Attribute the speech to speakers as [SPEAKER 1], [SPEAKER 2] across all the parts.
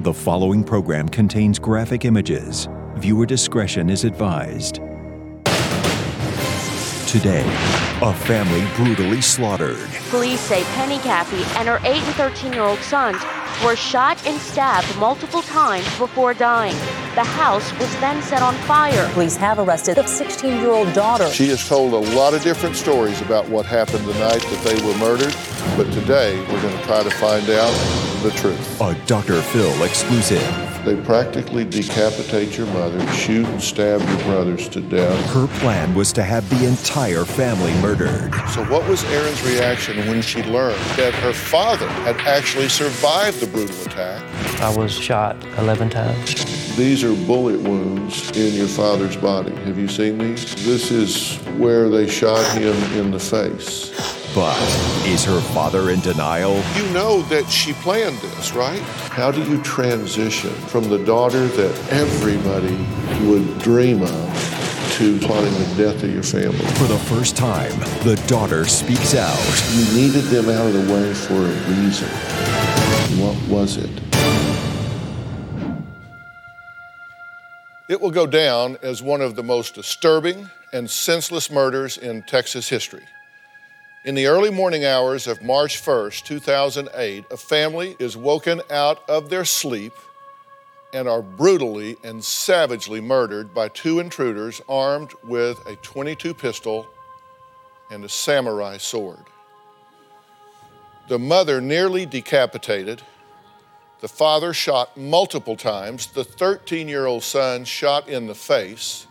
[SPEAKER 1] The following program contains graphic images. Viewer discretion is advised. Today, a family brutally slaughtered.
[SPEAKER 2] Police say Penny Caffey and her 8 and 13 year old sons were shot and stabbed multiple times before dying. The house was then set on fire.
[SPEAKER 3] Police have arrested the 16 year old daughter.
[SPEAKER 4] She has told a lot of different stories about what happened the night that they were murdered, but today we're going to try to find out the truth.
[SPEAKER 1] A Dr. Phil exclusive.
[SPEAKER 4] They practically decapitate your mother, shoot and stab your brothers to death.
[SPEAKER 1] Her plan was to have the entire family murdered.
[SPEAKER 4] So, what was Erin's reaction when she learned that her father had actually survived the brutal attack?
[SPEAKER 5] I was shot 11 times.
[SPEAKER 4] These are bullet wounds in your father's body. Have you seen these? This is where they shot him in the face.
[SPEAKER 1] But is her father in denial?
[SPEAKER 4] You know that she planned this, right? How do you transition from the daughter that everybody would dream of to plotting the death of your family?
[SPEAKER 1] For the first time, the daughter speaks out.
[SPEAKER 4] You needed them out of the way for a reason. What was it? It will go down as one of the most disturbing and senseless murders in Texas history. In the early morning hours of March 1st, 2008, a family is woken out of their sleep and are brutally and savagely murdered by two intruders armed with a 22 pistol and a samurai sword. The mother nearly decapitated, the father shot multiple times, the 13 year old son shot in the face,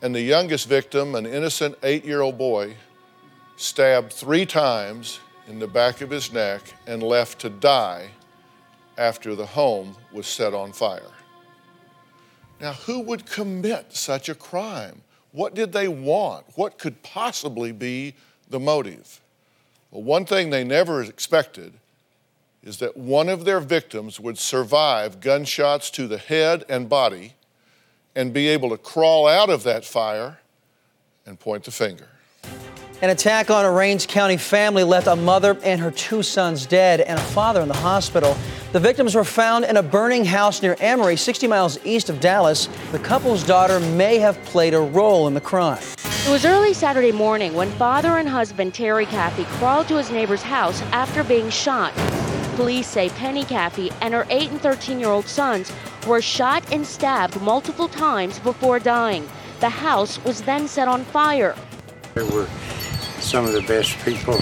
[SPEAKER 4] and the youngest victim, an innocent eight year old boy, stabbed three times in the back of his neck and left to die after the home was set on fire. Now, who would commit such a crime? What did they want? What could possibly be the motive? Well, one thing they never expected is that one of their victims would survive gunshots to the head and body and be able to crawl out of that fire and point the finger.
[SPEAKER 6] An attack on a Rains County family left a mother and her two sons dead and a father in the hospital. The victims were found in a burning house near Emory, 60 miles east of Dallas. The couple's daughter may have played a role in the crime.
[SPEAKER 2] It was early Saturday morning when father and husband Terry Caffey crawled to his neighbor's house after being shot. Police say Penny Caffey and her 8 and 13 year old sons were shot and stabbed multiple times before dying. The house was then set on fire.
[SPEAKER 7] They were some of the best people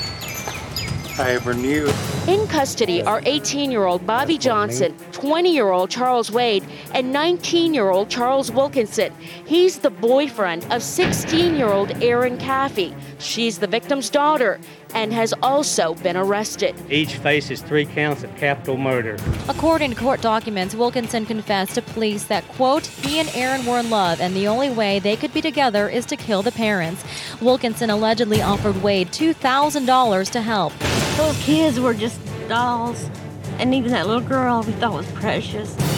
[SPEAKER 7] I ever knew.
[SPEAKER 2] In custody are 18 year old Bobby Johnson, 20 year old Charles Wade, and 19 year old Charles Wilkinson. He's the boyfriend of 16 year old Erin Caffey. She's the victim's daughter and has also been arrested.
[SPEAKER 8] Each faces three counts of capital murder.
[SPEAKER 9] According to court documents, Wilkinson confessed to police that, quote, he and Erin were in love and the only way they could be together is to kill the parents. Wilkinson allegedly offered Wade $2,000 to help.
[SPEAKER 10] Those kids were just dolls, and even that little girl we thought was precious.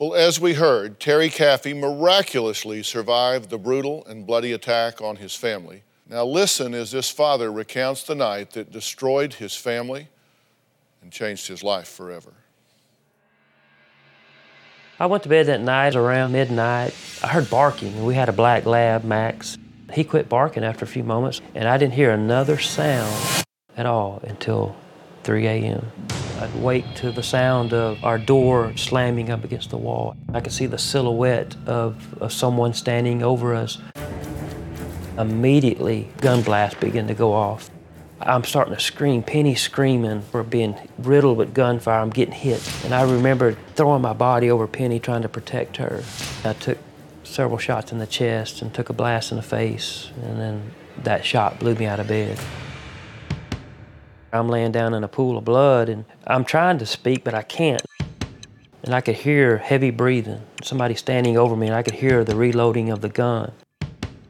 [SPEAKER 4] Well, as we heard, Terry Caffey miraculously survived the brutal and bloody attack on his family. Now, listen as this father recounts the night that destroyed his family and changed his life forever.
[SPEAKER 5] I went to bed that night around midnight. I heard barking. and We had a black lab, Max. He quit barking after a few moments, and I didn't hear another sound at all until 3 a.m. I'd wake to the sound of our door slamming up against the wall. I could see the silhouette of, of someone standing over us. Immediately, gun blasts begin to go off. I'm starting to scream. Penny's screaming. We're being riddled with gunfire. I'm getting hit. And I remember throwing my body over Penny, trying to protect her. I took several shots in the chest and took a blast in the face, and then that shot blew me out of bed. I'm laying down in a pool of blood, and I'm trying to speak, but I can't. And I could hear heavy breathing, somebody standing over me, and I could hear the reloading of the gun.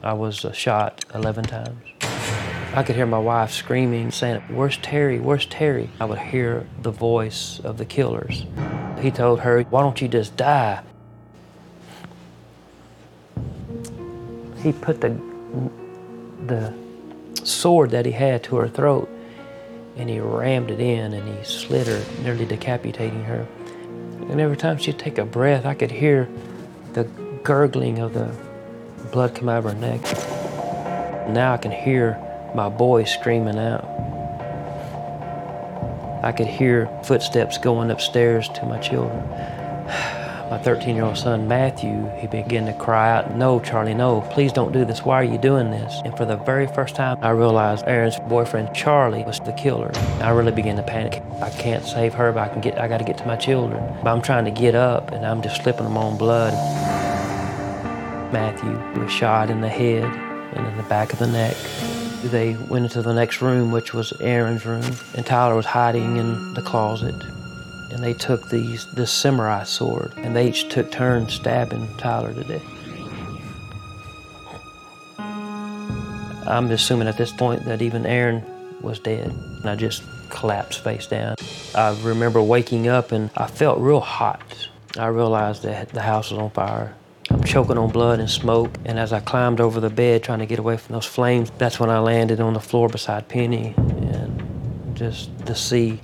[SPEAKER 5] I was uh, shot 11 times. I could hear my wife screaming, saying, Where's Terry? Where's Terry? I would hear the voice of the killers. He told her, Why don't you just die? He put the, the sword that he had to her throat and he rammed it in and he slit her, nearly decapitating her. And every time she'd take a breath, I could hear the gurgling of the blood come out of her neck. Now I can hear my boy screaming out. I could hear footsteps going upstairs to my children. My 13 year old son, Matthew, he began to cry out, No, Charlie, no, please don't do this. Why are you doing this? And for the very first time, I realized Erin's boyfriend, Charlie, was the killer. I really began to panic. I can't save her, but I can get, I got to get to my children. But I'm trying to get up, and I'm just slipping them on blood. Matthew was shot in the head and in the back of the neck. They went into the next room, which was Erin's room, and Tyler was hiding in the closet and they took these this samurai sword and they each took turns stabbing Tyler to death. I'm assuming at this point that even Erin was dead. And I just collapsed face down. I remember waking up and I felt real hot. I realized that the house was on fire. I'm choking on blood and smoke, and as I climbed over the bed trying to get away from those flames, that's when I landed on the floor beside Penny and just the see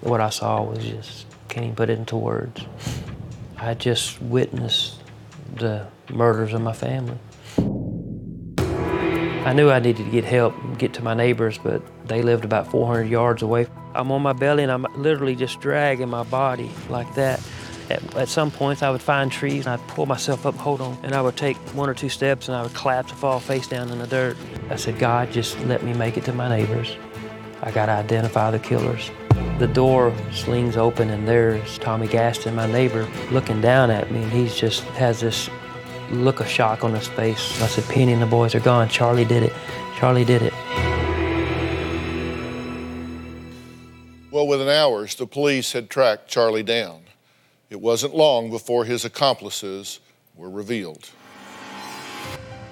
[SPEAKER 5] what I saw was just, can't even put it into words. I just witnessed the murders of my family. I knew I needed to get help, get to my neighbors, but they lived about 400 yards away. I'm on my belly and I'm literally just dragging my body like that. At, at, some points, I would find trees and I'd pull myself up, hold on, and I would take one or two steps and I would collapse and fall face down in the dirt. I said, God, just let me make it to my neighbors. I got to identify the killers. The door slings open, and there's Tommy Gaston, my neighbor, looking down at me, and he just has this look of shock on his face. I said, Penny and the boys are gone. Charlie did it. Charlie did it.
[SPEAKER 4] Well, within hours, the police had tracked Charlie down. It wasn't long before his accomplices were revealed.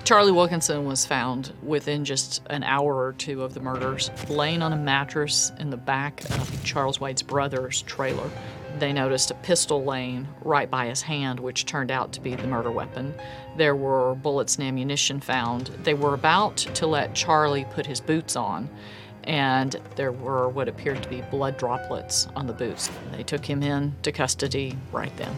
[SPEAKER 11] Charlie Wilkinson was found within just an hour or two of the murders, laying on a mattress in the back of Charles Wade's brother's trailer. They noticed a pistol laying right by his hand, which turned out to be the murder weapon. There were bullets and ammunition found. They were about to let Charlie put his boots on, and there were what appeared to be blood droplets on the boots. They took him in to custody right then.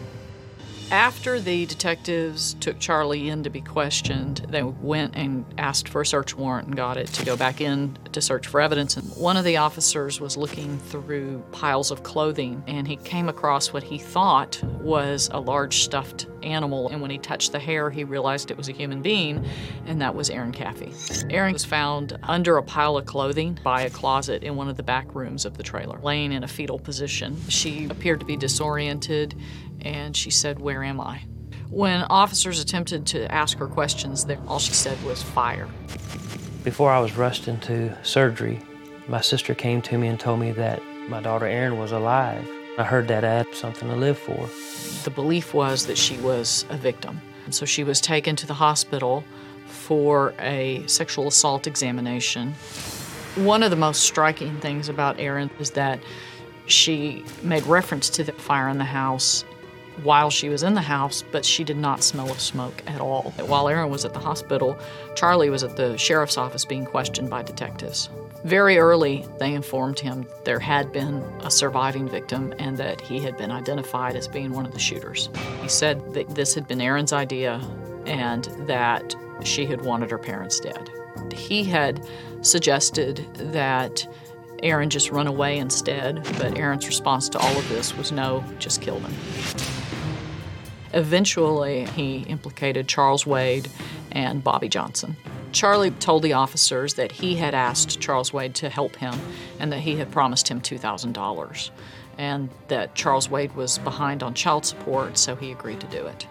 [SPEAKER 11] After the detectives took Charlie in to be questioned, they went and asked for a search warrant and got it to go back in to search for evidence. And one of the officers was looking through piles of clothing and he came across what he thought was a large stuffed animal. And when he touched the hair, he realized it was a human being, and that was Erin Caffey. Erin was found under a pile of clothing by a closet in one of the back rooms of the trailer, laying in a fetal position. She appeared to be disoriented and she said, Where am I? When officers attempted to ask her questions, all she said was fire.
[SPEAKER 5] Before I was rushed into surgery, my sister came to me and told me that my daughter Erin was alive. I heard that I had something to live for.
[SPEAKER 11] The belief was that she was a victim. And so she was taken to the hospital for a sexual assault examination. One of the most striking things about Erin is that she made reference to the fire in the house while she was in the house, but she did not smell of smoke at all. While Erin was at the hospital, Charlie was at the sheriff's office being questioned by detectives. Very early, they informed him there had been a surviving victim and that he had been identified as being one of the shooters. He said that this had been Erin's idea and that she had wanted her parents dead. He had suggested that Erin just run away instead, but Erin's response to all of this was no, just kill them. Eventually, he implicated Charles Wade and Bobby Johnson. Charlie told the officers that he had asked Charles Wade to help him and that he had promised him $2,000 and that Charles Wade was behind on child support, so he agreed to do it.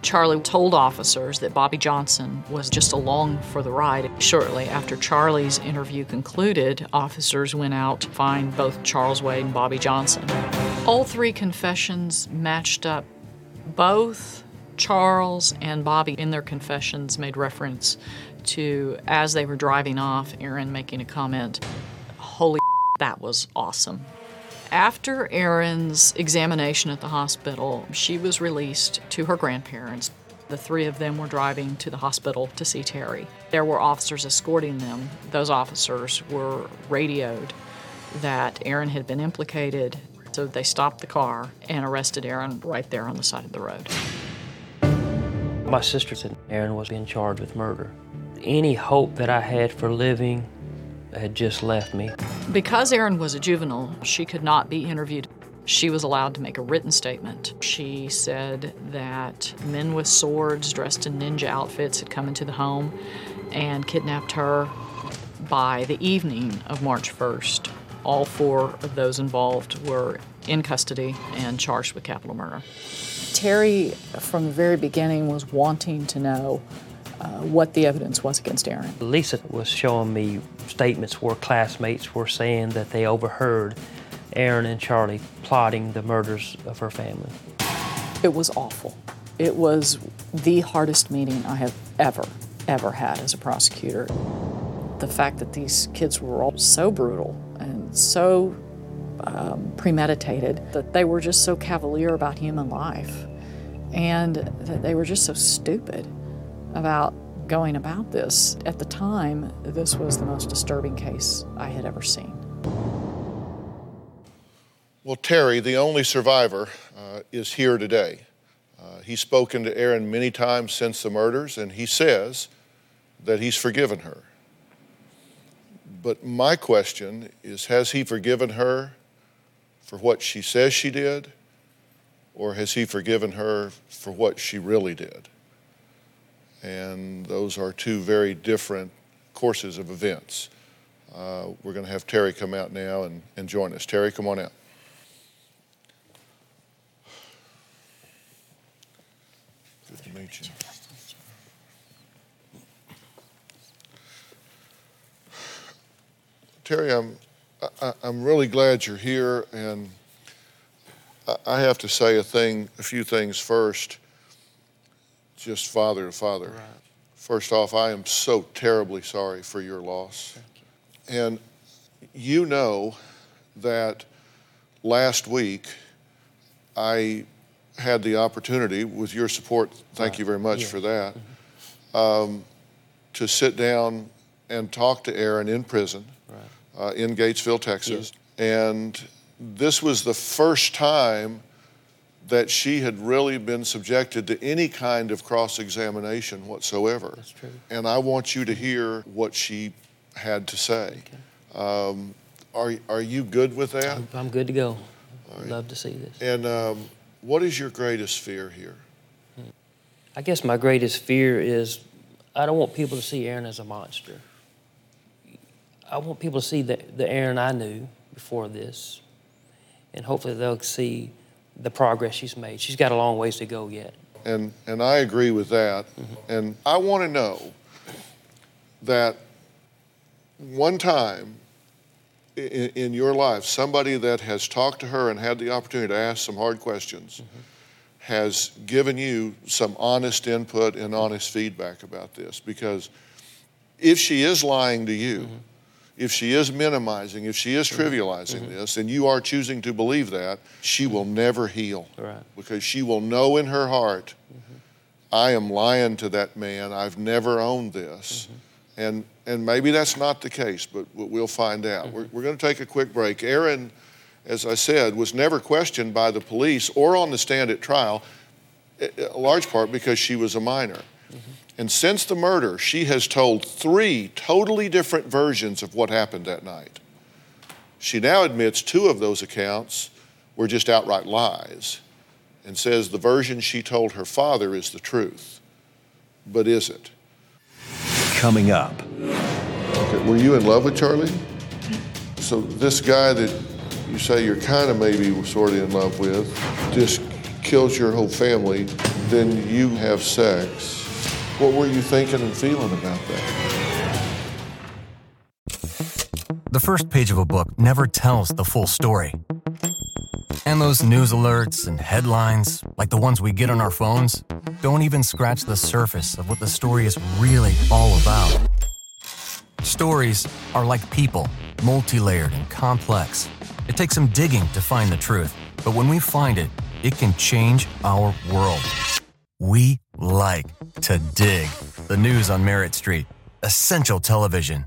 [SPEAKER 11] Charlie told officers that Bobby Johnson was just along for the ride. Shortly after Charlie's interview concluded, officers went out to find both Charles Wade and Bobby Johnson. All three confessions matched up both Charles and Bobby, in their confessions, made reference to as they were driving off, Erin making a comment, Holy, that was awesome. After Erin's examination at the hospital, she was released to her grandparents. The three of them were driving to the hospital to see Terry. There were officers escorting them. Those officers were radioed that Erin had been implicated, so they stopped the car and arrested Erin right there on the side of the road.
[SPEAKER 5] My sister said Erin was being charged with murder. Any hope that I had for living had just left me.
[SPEAKER 11] Because Erin was a juvenile, she could not be interviewed. She was allowed to make a written statement. She said that men with swords dressed in ninja outfits had come into the home and kidnapped her by the evening of March 1st. All four of those involved were in custody and charged with capital murder.
[SPEAKER 12] Terry, from the very beginning, was wanting to know uh, what the evidence was against Erin.
[SPEAKER 5] Lisa was showing me statements where classmates were saying that they overheard Erin and Charlie plotting the murders of her family.
[SPEAKER 12] It was awful. It was the hardest meeting I have ever, ever had as a prosecutor. The fact that these kids were all so brutal and so um, premeditated, that they were just so cavalier about human life, and that they were just so stupid about going about this. At the time, this was the most disturbing case I had ever seen.
[SPEAKER 4] Well, Terry, the only survivor, uh, is here today. Uh, he's spoken to Erin many times since the murders, and he says that he's forgiven her. But my question is Has he forgiven her for what she says she did, or has he forgiven her for what she really did? And those are two very different courses of events. Uh, we're going to have Terry come out now and, and join us. Terry, come on out. Good to meet you. Terry, I'm, I, I'm really glad you're here, and I, I have to say a thing, a few things first, just father to father. First off, I am so terribly sorry for your loss. And you know that last week I had the opportunity, with your support, thank you very much for that, um, to sit down and talk to Erin in prison uh, in Gatesville, Texas. And this was the first time that she had really been subjected to any kind of cross examination whatsoever.
[SPEAKER 5] That's true.
[SPEAKER 4] And I want you to hear what she had to say. Um, are, are you good with that?
[SPEAKER 5] I'm, I'm good to go. Love to see this.
[SPEAKER 4] And um, what is your greatest fear here?
[SPEAKER 5] I guess my greatest fear is I don't want people to see Erin as a monster. I want people to see the, the Erin I knew before this, and hopefully they'll see the progress she's made. She's got a long ways to go yet.
[SPEAKER 4] And, and I agree with that. Mm-hmm. And I want to know that one time in, in your life, somebody that has talked to her and had the opportunity to ask some hard questions mm-hmm. has given you some honest input and honest feedback about this. Because if she is lying to you, mm-hmm. If she is minimizing, if she is mm-hmm. trivializing mm-hmm. this, and you are choosing to believe that, she will never heal.
[SPEAKER 5] Right.
[SPEAKER 4] Because she will know in her heart, mm-hmm. I am lying to that man. I've never owned this. And, and maybe that's not the case, but we- we'll find out. We're, we're going to take a quick break. Erin, as I said, was never questioned by the police or on the stand at trial, a a large part because she was a minor. And since the murder, she has told three totally different versions of what happened that night. She now admits two of those accounts were just outright lies and says the version she told her father is the truth. But is it?
[SPEAKER 1] Coming up.
[SPEAKER 4] Okay, were you in love with Charlie? So this guy that you say you're kind of maybe sort of in love with just kills your whole family, then you have sex. What were you thinking and feeling about that?
[SPEAKER 13] The first page of a book never tells the full story. And those news alerts and headlines, like the ones we get on our phones, don't even scratch the surface of what the story is really all about. Stories are like people, multi layered and complex. It takes some digging to find the truth, but when we find it, it can change our world. We like to dig. The news on Merit Street. Essential television.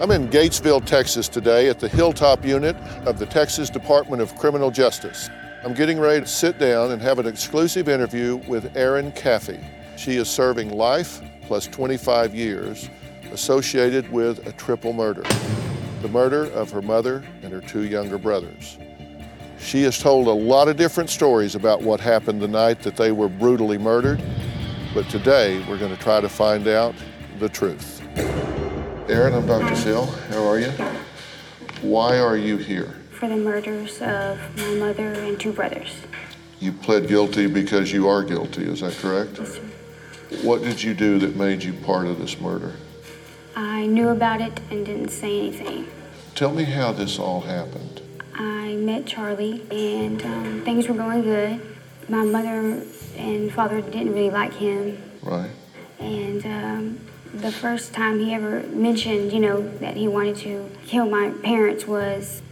[SPEAKER 4] I'm in Gatesville, Texas today at the Hilltop Unit of the Texas Department of Criminal Justice. I'm getting ready to sit down and have an exclusive interview with Erin Caffey. She is serving life plus 25 years associated with a triple murder the murder of her mother and her two younger brothers. She has told a lot of different stories about what happened the night that they were brutally murdered, but today we're going to try to find out the truth. Erin, I'm Dr. Phil. How are you? Why are you here?
[SPEAKER 14] For the murders of my mother and two brothers.
[SPEAKER 4] You pled guilty because you are guilty, is that correct?
[SPEAKER 14] Yes, sir.
[SPEAKER 4] What did you do that made you part of this murder?
[SPEAKER 14] I knew about it and didn't say anything.
[SPEAKER 4] Tell me how this all happened.
[SPEAKER 14] I met Charlie and um, things were going good. My mother and father didn't really like him.
[SPEAKER 4] Right.
[SPEAKER 14] And um, the first time he ever mentioned, you know, that he wanted to kill my parents was,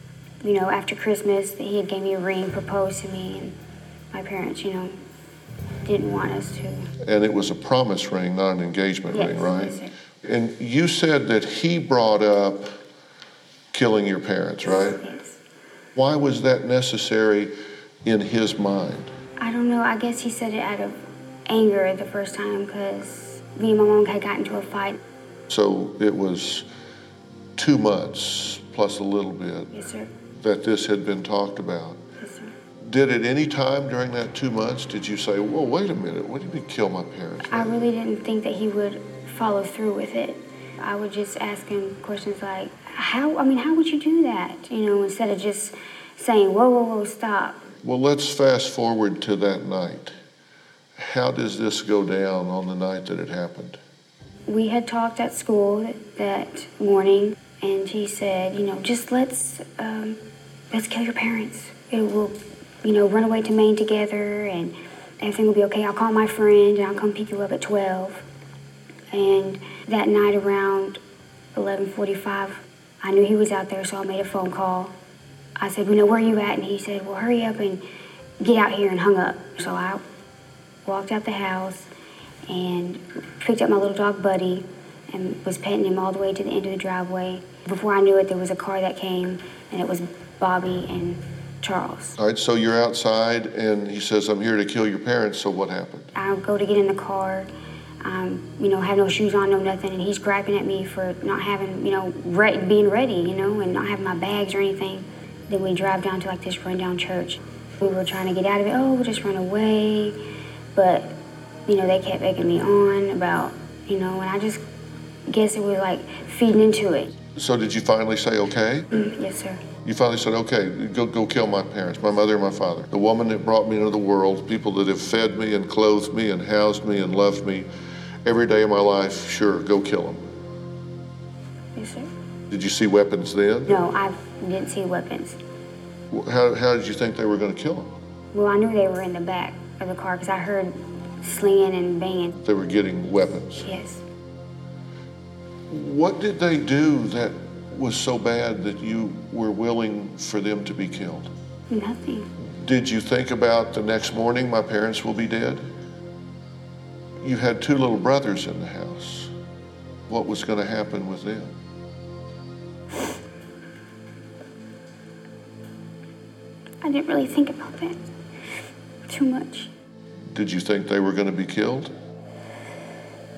[SPEAKER 14] you know, after Christmas, that he had gave me a ring, proposed to me, and my parents, you know, didn't want us to.
[SPEAKER 4] And it was a promise ring, not an engagement
[SPEAKER 14] Yes,
[SPEAKER 4] ring, right?
[SPEAKER 14] yes.
[SPEAKER 4] And you said that he brought up killing your parents, right?
[SPEAKER 14] Yes.
[SPEAKER 4] Why was that necessary in his mind?
[SPEAKER 14] I don't know. I guess he said it out of anger the first time because me and my mom had gotten into a fight.
[SPEAKER 4] So it was two months plus a little bit
[SPEAKER 14] Yes, sir.
[SPEAKER 4] that this had been talked about.
[SPEAKER 14] Yes, sir.
[SPEAKER 4] Did at any time during that two months did you say, "Well, wait a minute, what do you mean kill my parents?"
[SPEAKER 14] I really didn't think that he would follow through with it. I would just ask him questions like, "How? I mean, how would you do that?" You know, instead of just saying, "Whoa, whoa, whoa, stop."
[SPEAKER 4] Well, let's fast forward to that night. How does this go down on the night that it happened?
[SPEAKER 14] We had talked at school that morning, and he said, "You know, just let's um, let's kill your parents. It will, you know, run away to Maine together, and everything will be okay. I'll call my friend, and I'll come pick you up at 12." And that night around 11:45, I knew he was out there, so I made a phone call. I said, "You know, where are you at?" And he said, "Well, hurry up and get out here," and hung up. So I walked out the house and picked up my little dog Buddy and was petting him all the way to the end of the driveway. Before I knew it, there was a car that came, and it was Bobby and Charles.
[SPEAKER 4] All right, so you're outside, and he says, "I'm here to kill your parents." So what happened?
[SPEAKER 14] I go to get in the car, um, you know, have no shoes on, no nothing, and he's griping at me for not having, you know, re- being ready, you know, and not having my bags or anything. Then we drive down to like this rundown church. We were trying to get out of it. Oh, we'll just run away, but you know, they kept egging me on about, you know, and I just guess it was like feeding into it.
[SPEAKER 4] So did you finally say, "Okay"?
[SPEAKER 14] Mm, yes, sir.
[SPEAKER 4] You finally said, "Okay, go go kill my parents, my mother and my father, the woman that brought me into the world, people that have fed me and clothed me and housed me and loved me every day of my life. Sure, go kill them."
[SPEAKER 14] Yes, sir.
[SPEAKER 4] Did you see weapons then?
[SPEAKER 14] No, I didn't see weapons.
[SPEAKER 4] How, how did you think they were going to kill them?
[SPEAKER 14] Well, I knew they were in the back of the car because I heard slinging and banging.
[SPEAKER 4] They were getting weapons.
[SPEAKER 14] Yes.
[SPEAKER 4] What did they do that was so bad that you were willing for them to be killed?
[SPEAKER 14] Nothing.
[SPEAKER 4] Did you think about the next morning my parents will be dead? You had two little brothers in the house. What was going to happen with them?
[SPEAKER 14] I didn't really think about that too much.
[SPEAKER 4] Did you think they were going to be killed?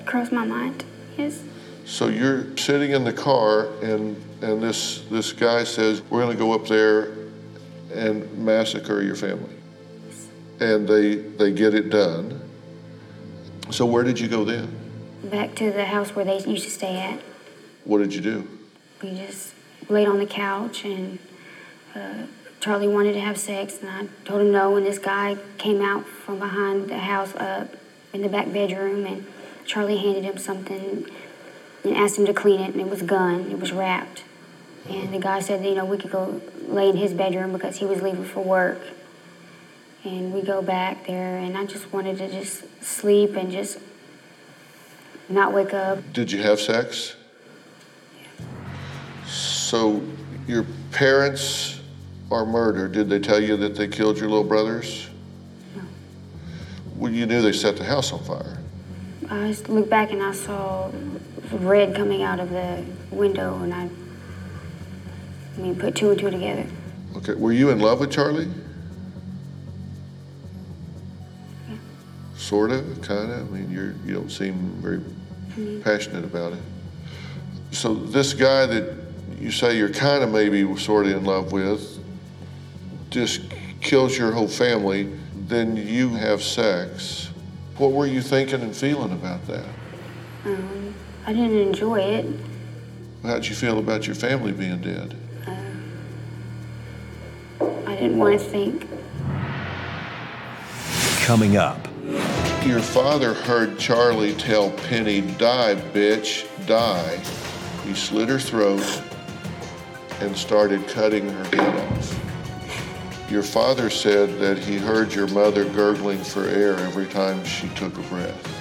[SPEAKER 14] Crossed my mind. Yes.
[SPEAKER 4] So you're sitting in the car, and and this this guy says we're going to go up there and massacre your family, and they they get it done. So where did you go then?
[SPEAKER 14] Back to the house where they used to stay at.
[SPEAKER 4] What did you do?
[SPEAKER 14] We just laid on the couch, and uh, Charlie wanted to have sex, and I told him no. And this guy came out from behind the house, up in the back bedroom, and Charlie handed him something and asked him to clean it, and it was a gun. It was wrapped. And the guy said, you know, we could go lay in his bedroom because he was leaving for work. And we go back there, and I just wanted to just sleep and just not wake up.
[SPEAKER 4] Did you have sex? So your parents are murder, Did they tell you that they killed your little brothers?
[SPEAKER 14] No.
[SPEAKER 4] Well, you knew they set the house on fire.
[SPEAKER 14] I just looked back and I saw red coming out of the window, and I, I mean, put two and two together.
[SPEAKER 4] Okay. Were you in love with Charlie? Yeah. Sorta, kinda. I mean, you're you don't seem very mm-hmm. passionate about it. So this guy that you say you're kind of maybe sort of in love with just kills your whole family. Then you have sex. What were you thinking and feeling about that?
[SPEAKER 14] Um, I didn't enjoy it.
[SPEAKER 4] How'd you feel about your family being dead?
[SPEAKER 14] I didn't want to think.
[SPEAKER 1] Coming up,
[SPEAKER 4] Your father heard Charlie tell Penny, die, bitch, die. He slit her throat and started cutting her head off. Your father said that he heard your mother gurgling for air every time she took a breath.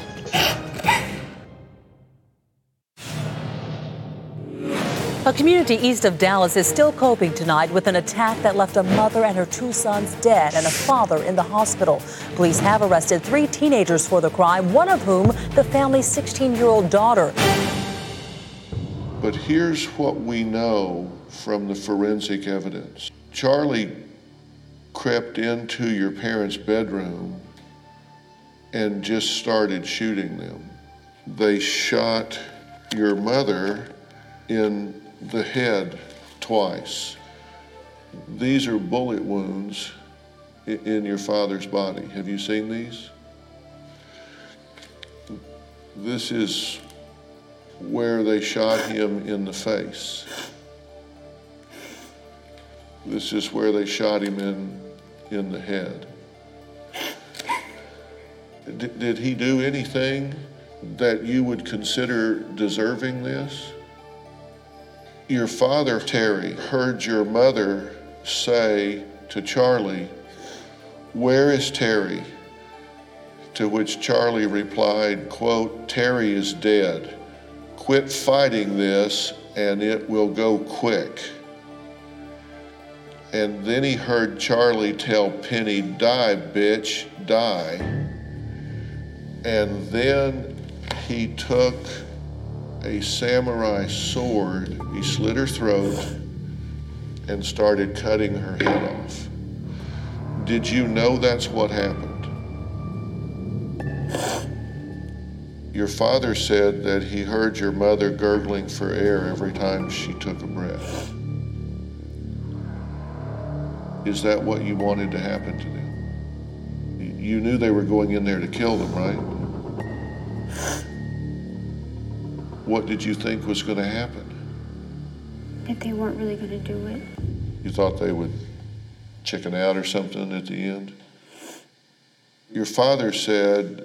[SPEAKER 3] A community east of Dallas is still coping tonight with an attack that left a mother and her two sons dead and a father in the hospital. Police have arrested three teenagers for the crime, one of whom the family's 16 year old daughter.
[SPEAKER 4] But here's what we know from the forensic evidence Charlie crept into your parents' bedroom and just started shooting them. They shot your mother in the head twice. These are bullet wounds in your father's body. Have you seen these? This is where they shot him in the face. This is where they shot him in, in the head. Did, did he do anything that you would consider deserving this? Your father, Terry, heard your mother say to Charlie, Where is Terry? To which Charlie replied, quote, Terry is dead. Quit fighting this and it will go quick. And then he heard Charlie tell Penny, Die, bitch, die. And then he took a samurai sword, he slit her throat, and started cutting her head off. Did you know that's what happened? Your father said that he heard your mother gurgling for air every time she took a breath. Is that what you wanted to happen to them? You knew they were going in there to kill them, right? What did you think was going to happen?
[SPEAKER 14] That they weren't really going to do it.
[SPEAKER 4] You thought they would chicken out or something at the end? Your father said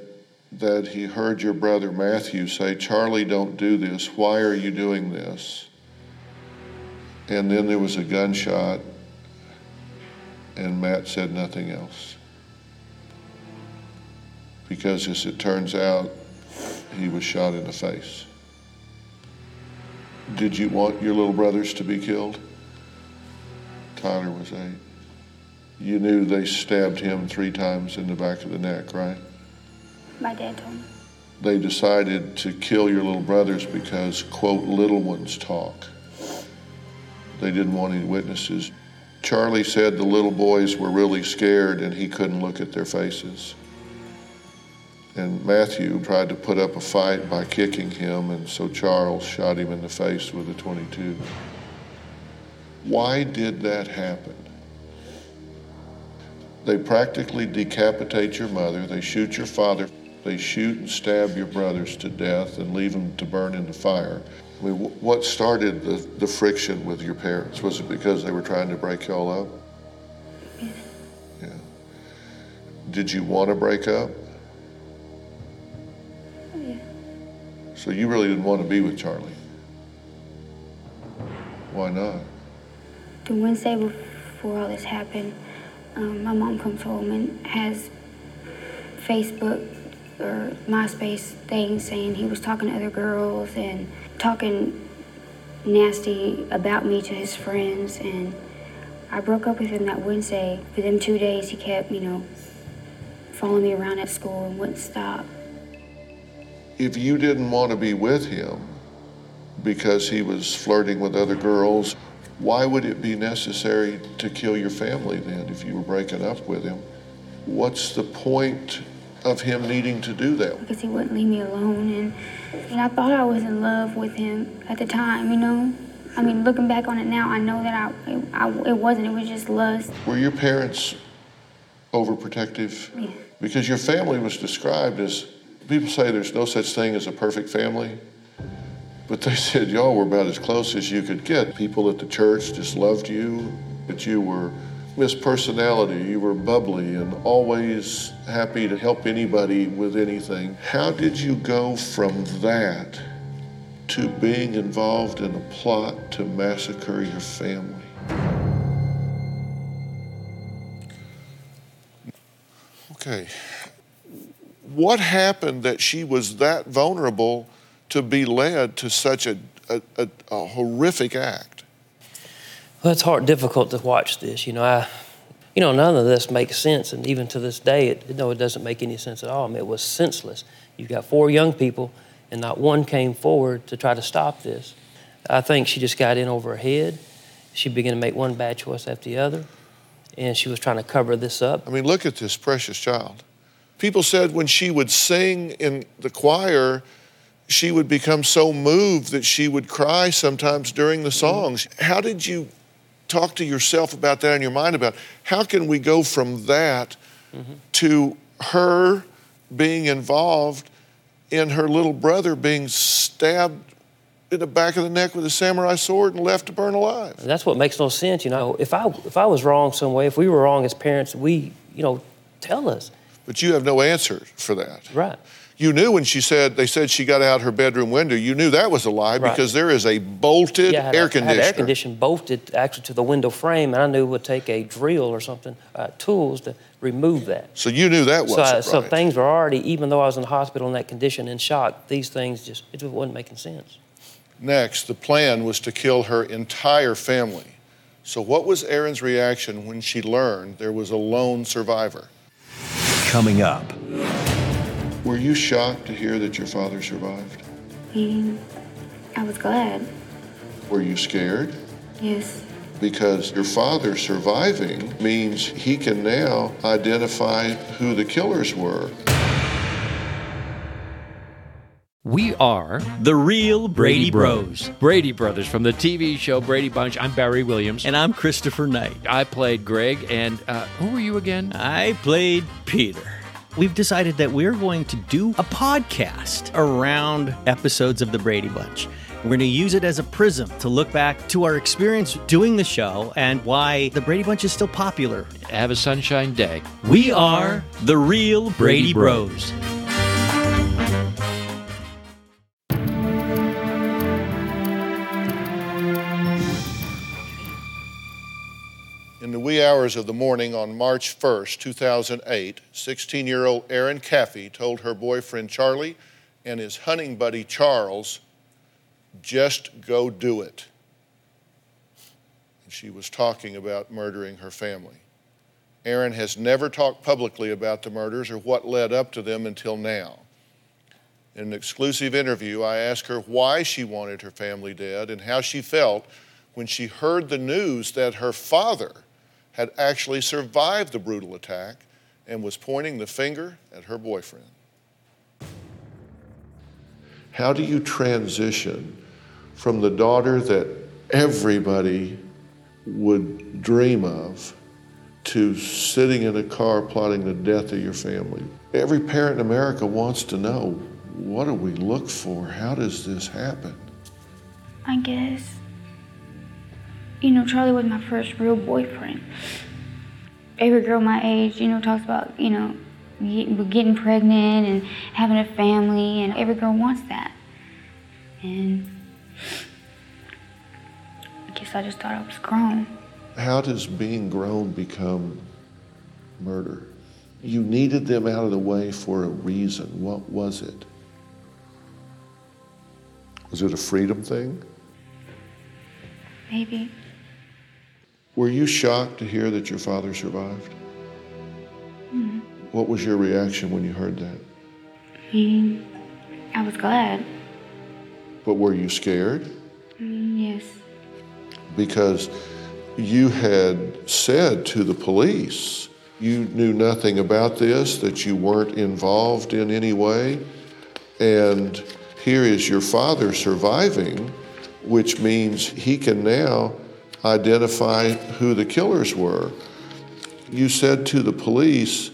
[SPEAKER 4] that he heard your brother Matthew say, Charlie, don't do this. Why are you doing this? And then there was a gunshot, and Matt said nothing else. Because as it turns out, he was shot in the face. Did you want your little brothers to be killed? Tyler was eight. You knew they stabbed him three times in the back of the neck, right?
[SPEAKER 14] My dad told me.
[SPEAKER 4] They decided to kill your little brothers because, quote, little ones talk. They didn't want any witnesses. Charlie said the little boys were really scared and he couldn't look at their faces. And Matthew tried to put up a fight by kicking him, and so Charles shot him in the face with a 22. Why did that happen? They practically decapitate your mother, they shoot your father, they shoot and stab your brothers to death and leave them to burn in the fire. I mean, what started the, the friction with your parents? Was it because they were trying to break y'all up? Yeah. Did you want to break up?
[SPEAKER 14] Oh, yeah.
[SPEAKER 4] So you really didn't want to be with Charlie. Why not?
[SPEAKER 14] The Wednesday before all this happened, um, my mom comes home and has Facebook or MySpace things saying he was talking to other girls and talking nasty about me to his friends. And I broke up with him that Wednesday. For them two days, he kept, you know, following me around at school and wouldn't stop.
[SPEAKER 4] If you didn't want to be with him because he was flirting with other girls, why would it be necessary to kill your family then if you were breaking up with him? What's the point of him needing to do that?
[SPEAKER 14] Because he wouldn't leave me alone. And, and I thought I was in love with him at the time, you know? I mean, looking back on it now, I know that I, it, I, it wasn't. It was just lust.
[SPEAKER 4] Were your parents overprotective?
[SPEAKER 14] Yeah.
[SPEAKER 4] Because your family was described as people say there's no such thing as a perfect family. But they said y'all were about as close as you could get. People at the church just loved you, but you were Miss Personality, you were bubbly and always happy to help anybody with anything. How did you go from that to being involved in a plot to massacre your family? Okay. What happened that she was that vulnerable to be led to such a, a, a, a horrific act?
[SPEAKER 5] Well, it's hard, difficult to watch this. You know, I, you know, none of this makes sense, and even to this day, it, no, it doesn't make any sense at all. I mean, it was senseless. You've got four young people, and not one came forward to try to stop this. I think she just got in over her head. She began to make one bad choice after the other, and she was trying to cover this up.
[SPEAKER 4] I mean, look at this precious child. People said when she would sing in the choir, she would become so moved that she would cry sometimes during the mm-hmm. songs. How did you talk to yourself about that in your mind about how can we go from that mm-hmm. to her being involved in her little brother being stabbed in the back of the neck with a samurai sword and left to burn alive.
[SPEAKER 5] That's what makes no sense, you know. If I if I was wrong some way, if we were wrong as parents, we, you know, tell us.
[SPEAKER 4] But you have no answer for that.
[SPEAKER 5] Right.
[SPEAKER 4] You knew when she said they said she got out her bedroom window. You knew that was a lie right. because there is a bolted
[SPEAKER 5] yeah,
[SPEAKER 4] air conditioner.
[SPEAKER 5] air condition bolted actually to the window frame, and I knew it would take a drill or something, uh, tools to remove that.
[SPEAKER 4] So you knew that wasn't
[SPEAKER 5] so,
[SPEAKER 4] right.
[SPEAKER 5] So things were already, even though I was in the hospital in that condition in shock, these things just it just wasn't making sense.
[SPEAKER 4] Next, the plan was to kill her entire family. So what was Erin's reaction when she learned there was a lone survivor?
[SPEAKER 1] Coming up.
[SPEAKER 4] Were you shocked to hear that your father survived?
[SPEAKER 14] I was glad.
[SPEAKER 4] Were you scared?
[SPEAKER 14] Yes.
[SPEAKER 4] Because your father surviving means he can now identify who the killers were.
[SPEAKER 15] We are the real Brady, Brady Bros. Brady Brothers from the TV show Brady Bunch. I'm Barry Williams.
[SPEAKER 16] And I'm Christopher Knight.
[SPEAKER 15] I played Greg, and uh, who were you again?
[SPEAKER 16] I played Peter. We've decided that we're going to do a podcast around episodes of the Brady Bunch. We're going to use it as a prism to look back to our experience doing the show and why the Brady Bunch is still popular.
[SPEAKER 15] Have a sunshine day.
[SPEAKER 16] We are the real Brady, Brady Bros. Bros.
[SPEAKER 4] Wee hours of the morning on March 1st, 2008, 16 year old Erin Caffey told her boyfriend Charlie and his hunting buddy Charles, just go do it. And she was talking about murdering her family. Erin has never talked publicly about the murders or what led up to them until now. In an exclusive interview, I asked her why she wanted her family dead and how she felt when she heard the news that her father had actually survived the brutal attack and was pointing the finger at her boyfriend. How do you transition from the daughter that everybody would dream of to sitting in a car plotting the death of your family? Every parent in America wants to know what do we look for? How does this happen?
[SPEAKER 14] I guess you know, Charlie was my first real boyfriend. Every girl my age, you know, talks about, you know, getting pregnant and having a family, and every girl wants that. And I guess I just thought I was grown.
[SPEAKER 4] How does being grown become murder? You needed them out of the way for a reason. What was it? Was it a freedom thing?
[SPEAKER 14] Maybe.
[SPEAKER 4] Were you shocked to hear that your father survived?
[SPEAKER 14] Mm.
[SPEAKER 4] What was your reaction when you heard that?
[SPEAKER 14] I mean, I was glad.
[SPEAKER 4] But were you scared?
[SPEAKER 14] Mm, yes.
[SPEAKER 4] Because you had said to the police you knew nothing about this, that you weren't involved in any way. And here is your father surviving, which means he can now identify who the killers were. You said to the police,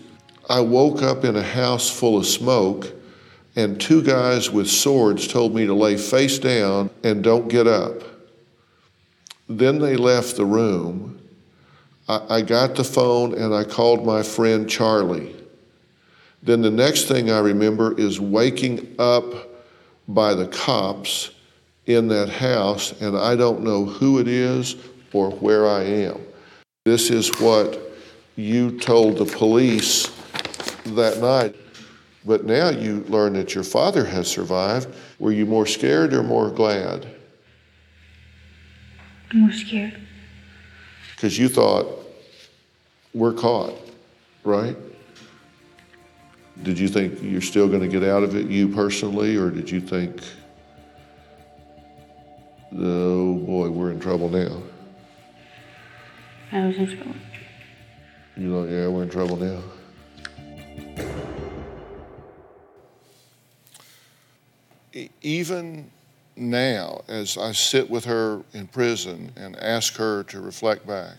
[SPEAKER 4] I woke up in a house full of smoke, and two guys with swords told me to lay face down and don't get up. Then they left the room. I, I got the phone and I called my friend Charlie. Then the next thing I remember is waking up by the cops in that house, and I don't know who it is or where I am. This is what you told the police that night. But now you learn that your father has survived. Were you more scared or more glad?
[SPEAKER 14] More scared.
[SPEAKER 4] Because you thought, we're caught, right? Did you think you're still going to get out of it, you personally, or did you think, oh boy, we're in trouble now?
[SPEAKER 14] I was in trouble.
[SPEAKER 4] You know, yeah, we're in trouble now. Even now, as I sit with her in prison and ask her to reflect back,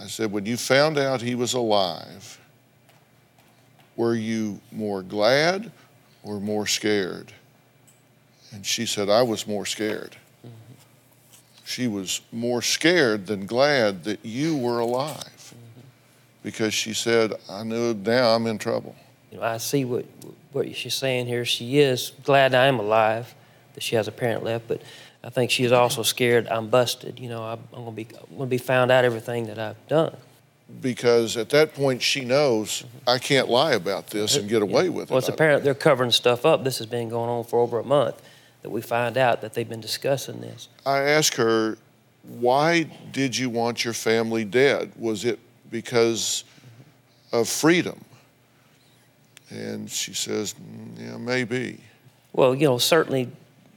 [SPEAKER 4] I said, when you found out he was alive, were you more glad or more scared? And she said, I was more scared. She was more scared than glad that you were alive because she said, I know now I'm in trouble.
[SPEAKER 5] You know, I see what what she's saying here. She is glad I am alive, that she has a parent left, but I think she's also scared I'm busted. You know, I'm, I'm going to be I'm to be found out everything that I've done.
[SPEAKER 4] Because at that point, she knows I can't lie about this uh-huh. and get away with
[SPEAKER 5] Well,
[SPEAKER 4] it.
[SPEAKER 5] Well, it's apparent they're covering stuff up. This has been going on for over a month. That we find out that they've been discussing this.
[SPEAKER 4] I asked her, why did you want your family dead? Was it because of freedom? And she says, "Mm, yeah, maybe.
[SPEAKER 5] Well, you know, certainly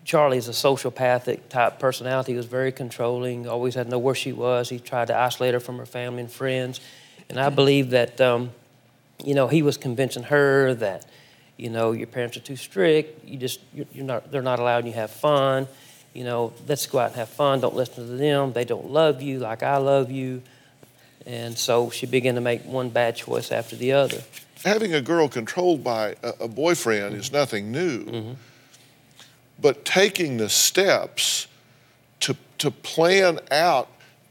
[SPEAKER 5] Charlie's a sociopathic type personality. He was very controlling, always had to know where she was. He tried to isolate her from her family and friends. And I believe that, um, you know, he was convincing her that, you know, your parents are too strict. You just, you're, you're not, they're not allowing you to have fun. You know, let's go out and have fun. Don't listen to them. They don't love you like I love you. And so she began to make one bad choice after the other.
[SPEAKER 4] Having a girl controlled by a, a boyfriend is nothing new. Mm-hmm. But taking the steps to, to plan out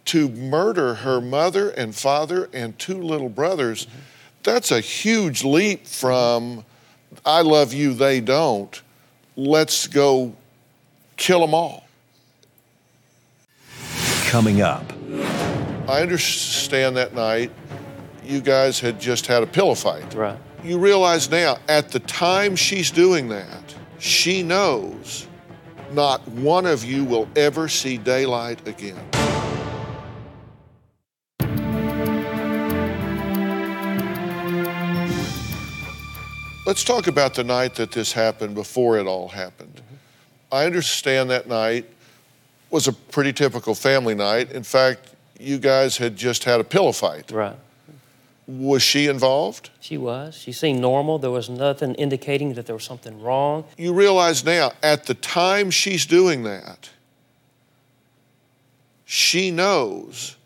[SPEAKER 4] to murder her mother and father and two little brothers, mm-hmm. that's a huge leap from I love you, they don't. Let's go kill them all.
[SPEAKER 1] Coming up,
[SPEAKER 4] I understand that night you guys had just had a pillow fight.
[SPEAKER 5] Right.
[SPEAKER 4] You realize now, at the time she's doing that, she knows not one of you will ever see daylight again. Let's talk about the night that this happened before it all happened. Mm-hmm. I understand that night was a pretty typical family night. In fact, you guys had just had a pillow fight.
[SPEAKER 5] Right.
[SPEAKER 4] Was she involved?
[SPEAKER 5] She was. She seemed normal. There was nothing indicating that there was something wrong.
[SPEAKER 4] You realize now, at the time she's doing that, she knows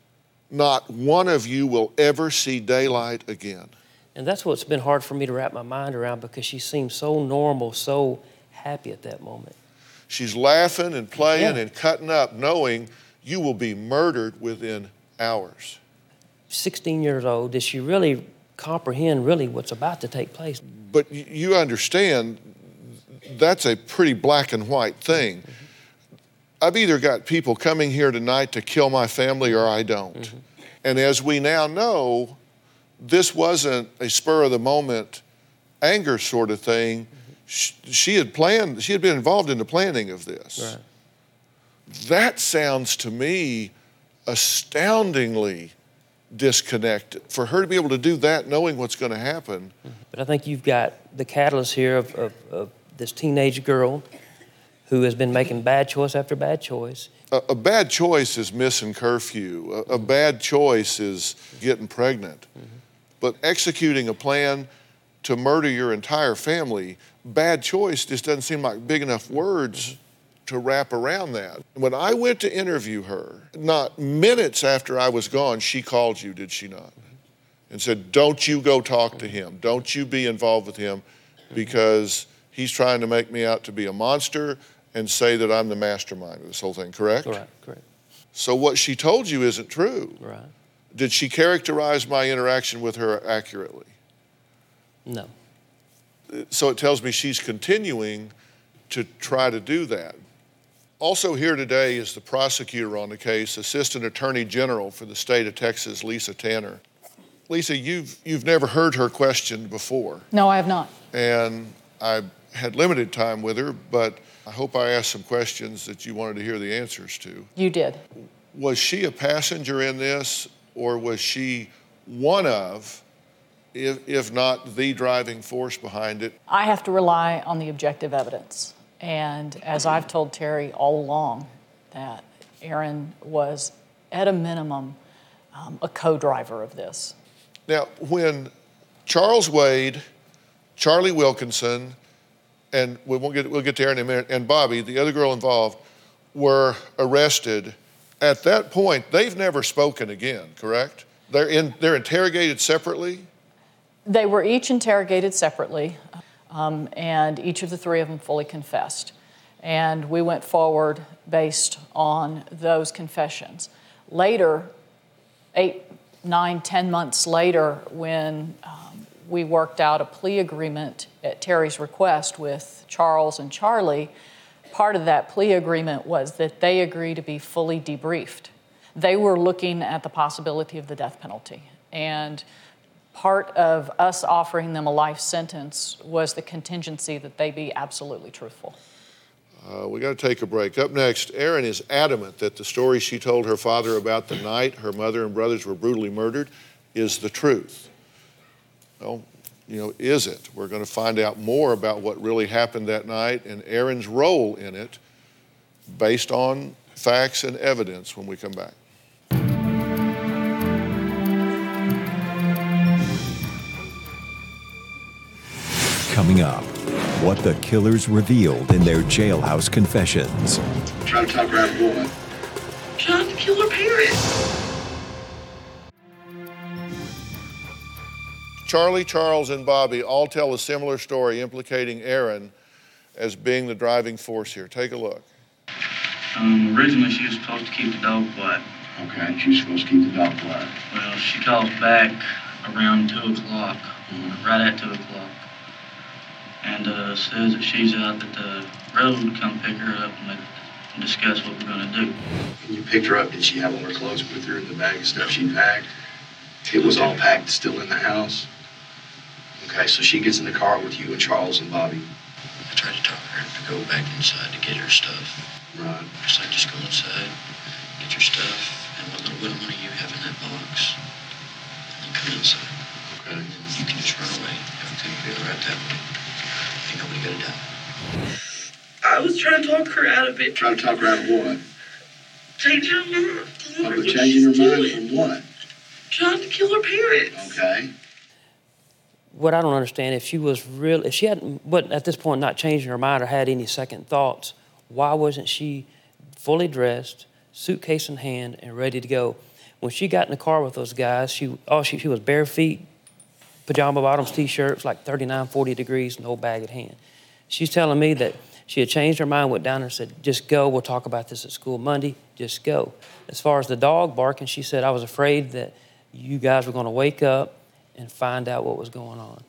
[SPEAKER 4] not one of you will ever see daylight again.
[SPEAKER 5] And that's what's been hard for me to wrap my mind around because she seemed so normal, so happy at that moment.
[SPEAKER 4] She's laughing and playing
[SPEAKER 5] Yeah.
[SPEAKER 4] and cutting up, knowing you will be murdered within hours.
[SPEAKER 5] 16 years old, does she really comprehend really what's about to take place?
[SPEAKER 4] But you understand that's a pretty black and white thing. I've either got people coming here tonight to kill my family or I don't. Mm-hmm. And as we now know, this wasn't a spur of the moment anger sort of thing. Mm-hmm. Sh- She had planned, she had been involved in the planning of this.
[SPEAKER 5] Right.
[SPEAKER 4] That sounds to me astoundingly disconnected. For her to be able to do that knowing what's going to happen, mm-hmm.
[SPEAKER 5] But I think you've got the catalyst here of, of, of this teenage girl who has been making bad choice after bad choice.
[SPEAKER 4] a, a bad choice is missing curfew. A, a mm-hmm. bad choice is getting pregnant. But executing a plan to murder your entire family, bad choice just doesn't seem like big enough words to wrap around that. When I went to interview her, not minutes after I was gone, she called you, did she not? And said, Don't you go talk to him. Don't you be involved with him because he's trying to make me out to be a monster and say that I'm the mastermind of this whole thing, correct?
[SPEAKER 5] Correct, correct.
[SPEAKER 4] So what she told you isn't true.
[SPEAKER 5] Right.
[SPEAKER 4] Did she characterize my interaction with her accurately?
[SPEAKER 5] No.
[SPEAKER 4] So it tells me she's continuing to try to do that. Also, here today is the prosecutor on the case, Assistant Attorney General for the state of Texas, Lisa Tanner. Lisa, you've, you've never heard her questioned before,
[SPEAKER 11] No, I have not.
[SPEAKER 4] and I had limited time with her, but I hope I asked some questions that you wanted to hear the answers to.
[SPEAKER 11] You did.
[SPEAKER 4] Was she a passenger in this, or was she one of, if, if not the driving force behind it?
[SPEAKER 11] I have to rely on the objective evidence. And as I've told Terry all along, that Erin was, at a minimum, um, a co driver of this.
[SPEAKER 4] Now, when Charles Waid, Charlie Wilkinson, and we won't get, we'll get to Erin in a minute, and Bobbi, the other girl involved, were arrested, at that point, they've never spoken again, correct? They're, in, they're interrogated separately?
[SPEAKER 11] They were each interrogated separately, um, and each of the three of them fully confessed. And we went forward based on those confessions. Later, eight, nine, ten months later, when um, we worked out a plea agreement at Terry's request with Charles and Charlie, part of that plea agreement was that they agreed to be fully debriefed. They were looking at the possibility of the death penalty. And part of us offering them a life sentence was the contingency that they be absolutely truthful.
[SPEAKER 4] Uh, we got to take a break. Up next, Erin is adamant that the story she told her father about the night her mother and brothers were brutally murdered is the truth. Well, you know, is it? We're going to find out more about what really happened that night and Erin's role in it based on facts and evidence when we come back.
[SPEAKER 1] Coming up, what the killers revealed in their jailhouse confessions.
[SPEAKER 17] Trying to talk her out of what?
[SPEAKER 18] Trying to kill her parents.
[SPEAKER 4] Charlie, Charles, and Bobbi all tell a similar story implicating Erin as being the driving force here. Take a look.
[SPEAKER 19] Um, originally, she was supposed to keep the dog quiet.
[SPEAKER 17] Okay, she was supposed to keep the dog quiet.
[SPEAKER 19] Well, she calls back around 2 o'clock, right at 2 o'clock, and uh, says that she's out at the road to come pick her up and, and discuss what we're going to do.
[SPEAKER 17] When you picked her up, did she have all her clothes with her in the bag of stuff she packed? It was all packed still in the house? Okay, so she gets in the car with you and Charles and Bobbi.
[SPEAKER 19] I tried to talk her to go back inside to get her stuff.
[SPEAKER 17] Right.
[SPEAKER 19] Just like, just go inside, get your stuff, and what little bit of money you have in that box, and then come inside.
[SPEAKER 17] Okay.
[SPEAKER 19] And you can just run away. Everything will be all right that way. Ain't nobody gonna die.
[SPEAKER 18] I was trying to talk her out of it.
[SPEAKER 17] Trying to talk her out of what?
[SPEAKER 18] Change her mind. Tell her
[SPEAKER 17] changing her mind from what?
[SPEAKER 18] Trying to kill her parents.
[SPEAKER 17] Okay.
[SPEAKER 5] What I don't understand, if she was real, if she hadn't, but at this point not changing her mind or had any second thoughts, why wasn't she fully dressed, suitcase in hand, and ready to go? When she got in the car with those guys, she, oh, she, she was bare feet, pajama bottoms, t-shirts, like 39, 40 degrees, no bag at hand. She's telling me that she had changed her mind, went down and said, just go, we'll talk about this at school Monday, just go. As far as the dog barking, she said, I was afraid that you guys were to wake up and find out what was going on.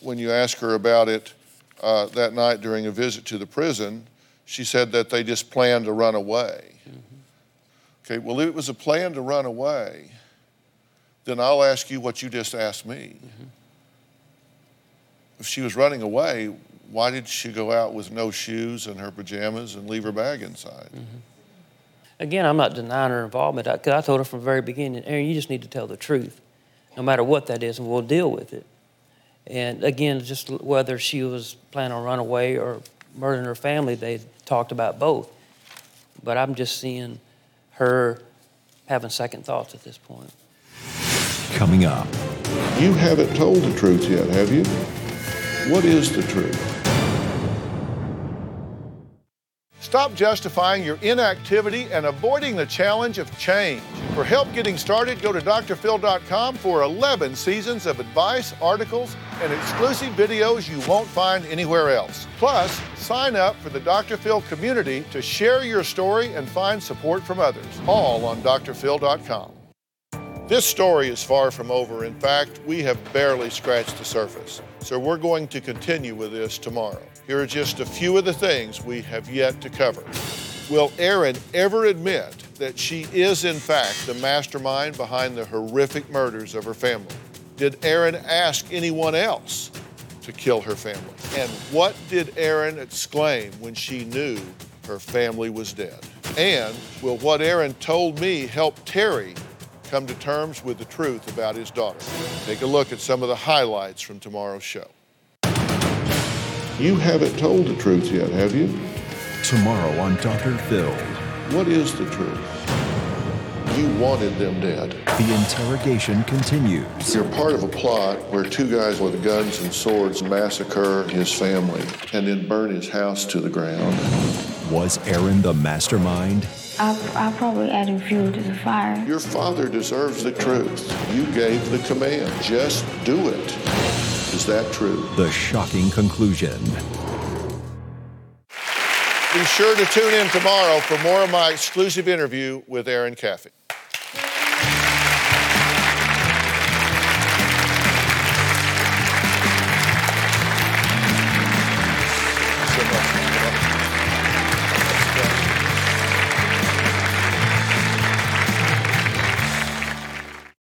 [SPEAKER 4] When you ask her about it, uh, that night during a visit to the prison, she said that they just planned to run away. Mm-hmm. Okay, well, if it was a plan to run away, then I'll ask you what you just asked me. Mm-hmm. If she was running away, why did she go out with no shoes and her pajamas and leave her bag inside? Mm-hmm.
[SPEAKER 5] Again, I'm not denying her involvement because I told her from the very beginning, Erin, you just need to tell the truth, no matter what that is, and we'll deal with it. And again, just whether she was planning on running away or murdering her family, they talked about both. But I'm just seeing her having second thoughts at this point.
[SPEAKER 1] Coming up,
[SPEAKER 4] You haven't told the truth yet, have you? What is the truth? Stop justifying your inactivity and avoiding the challenge of change. For help getting started, go to drphil.com for 11 seasons of advice, articles, and exclusive videos you won't find anywhere else. Plus, sign up for the Dr. Phil community to share your story and find support from others, all on drphil.com. This story is far from over. In fact, we have barely scratched the surface. So we're going to continue with this tomorrow. Here are just a few of the things we have yet to cover. Will Erin ever admit that she is, in fact, the mastermind behind the horrific murders of her family? Did Erin ask anyone else to kill her family? And what did Erin exclaim when she knew her family was dead? And will what Erin told me help Terry come to terms with the truth about his daughter? Take a look at some of the highlights from tomorrow's show. You haven't told the truth yet, have you?
[SPEAKER 1] tomorrow on Dr. Phil.
[SPEAKER 4] What is the truth? You wanted them dead.
[SPEAKER 1] The interrogation continues.
[SPEAKER 4] You're part of a plot where two guys with guns and swords massacre his family and then burn his house to the ground.
[SPEAKER 1] Was Erin the mastermind?
[SPEAKER 14] I'll, I'll probably add fuel to the fire.
[SPEAKER 4] Your father deserves the truth. You gave the command. Just do it. Is that true?
[SPEAKER 1] The shocking conclusion.
[SPEAKER 4] Be sure to tune in tomorrow for more of my exclusive interview with Erin Caffey.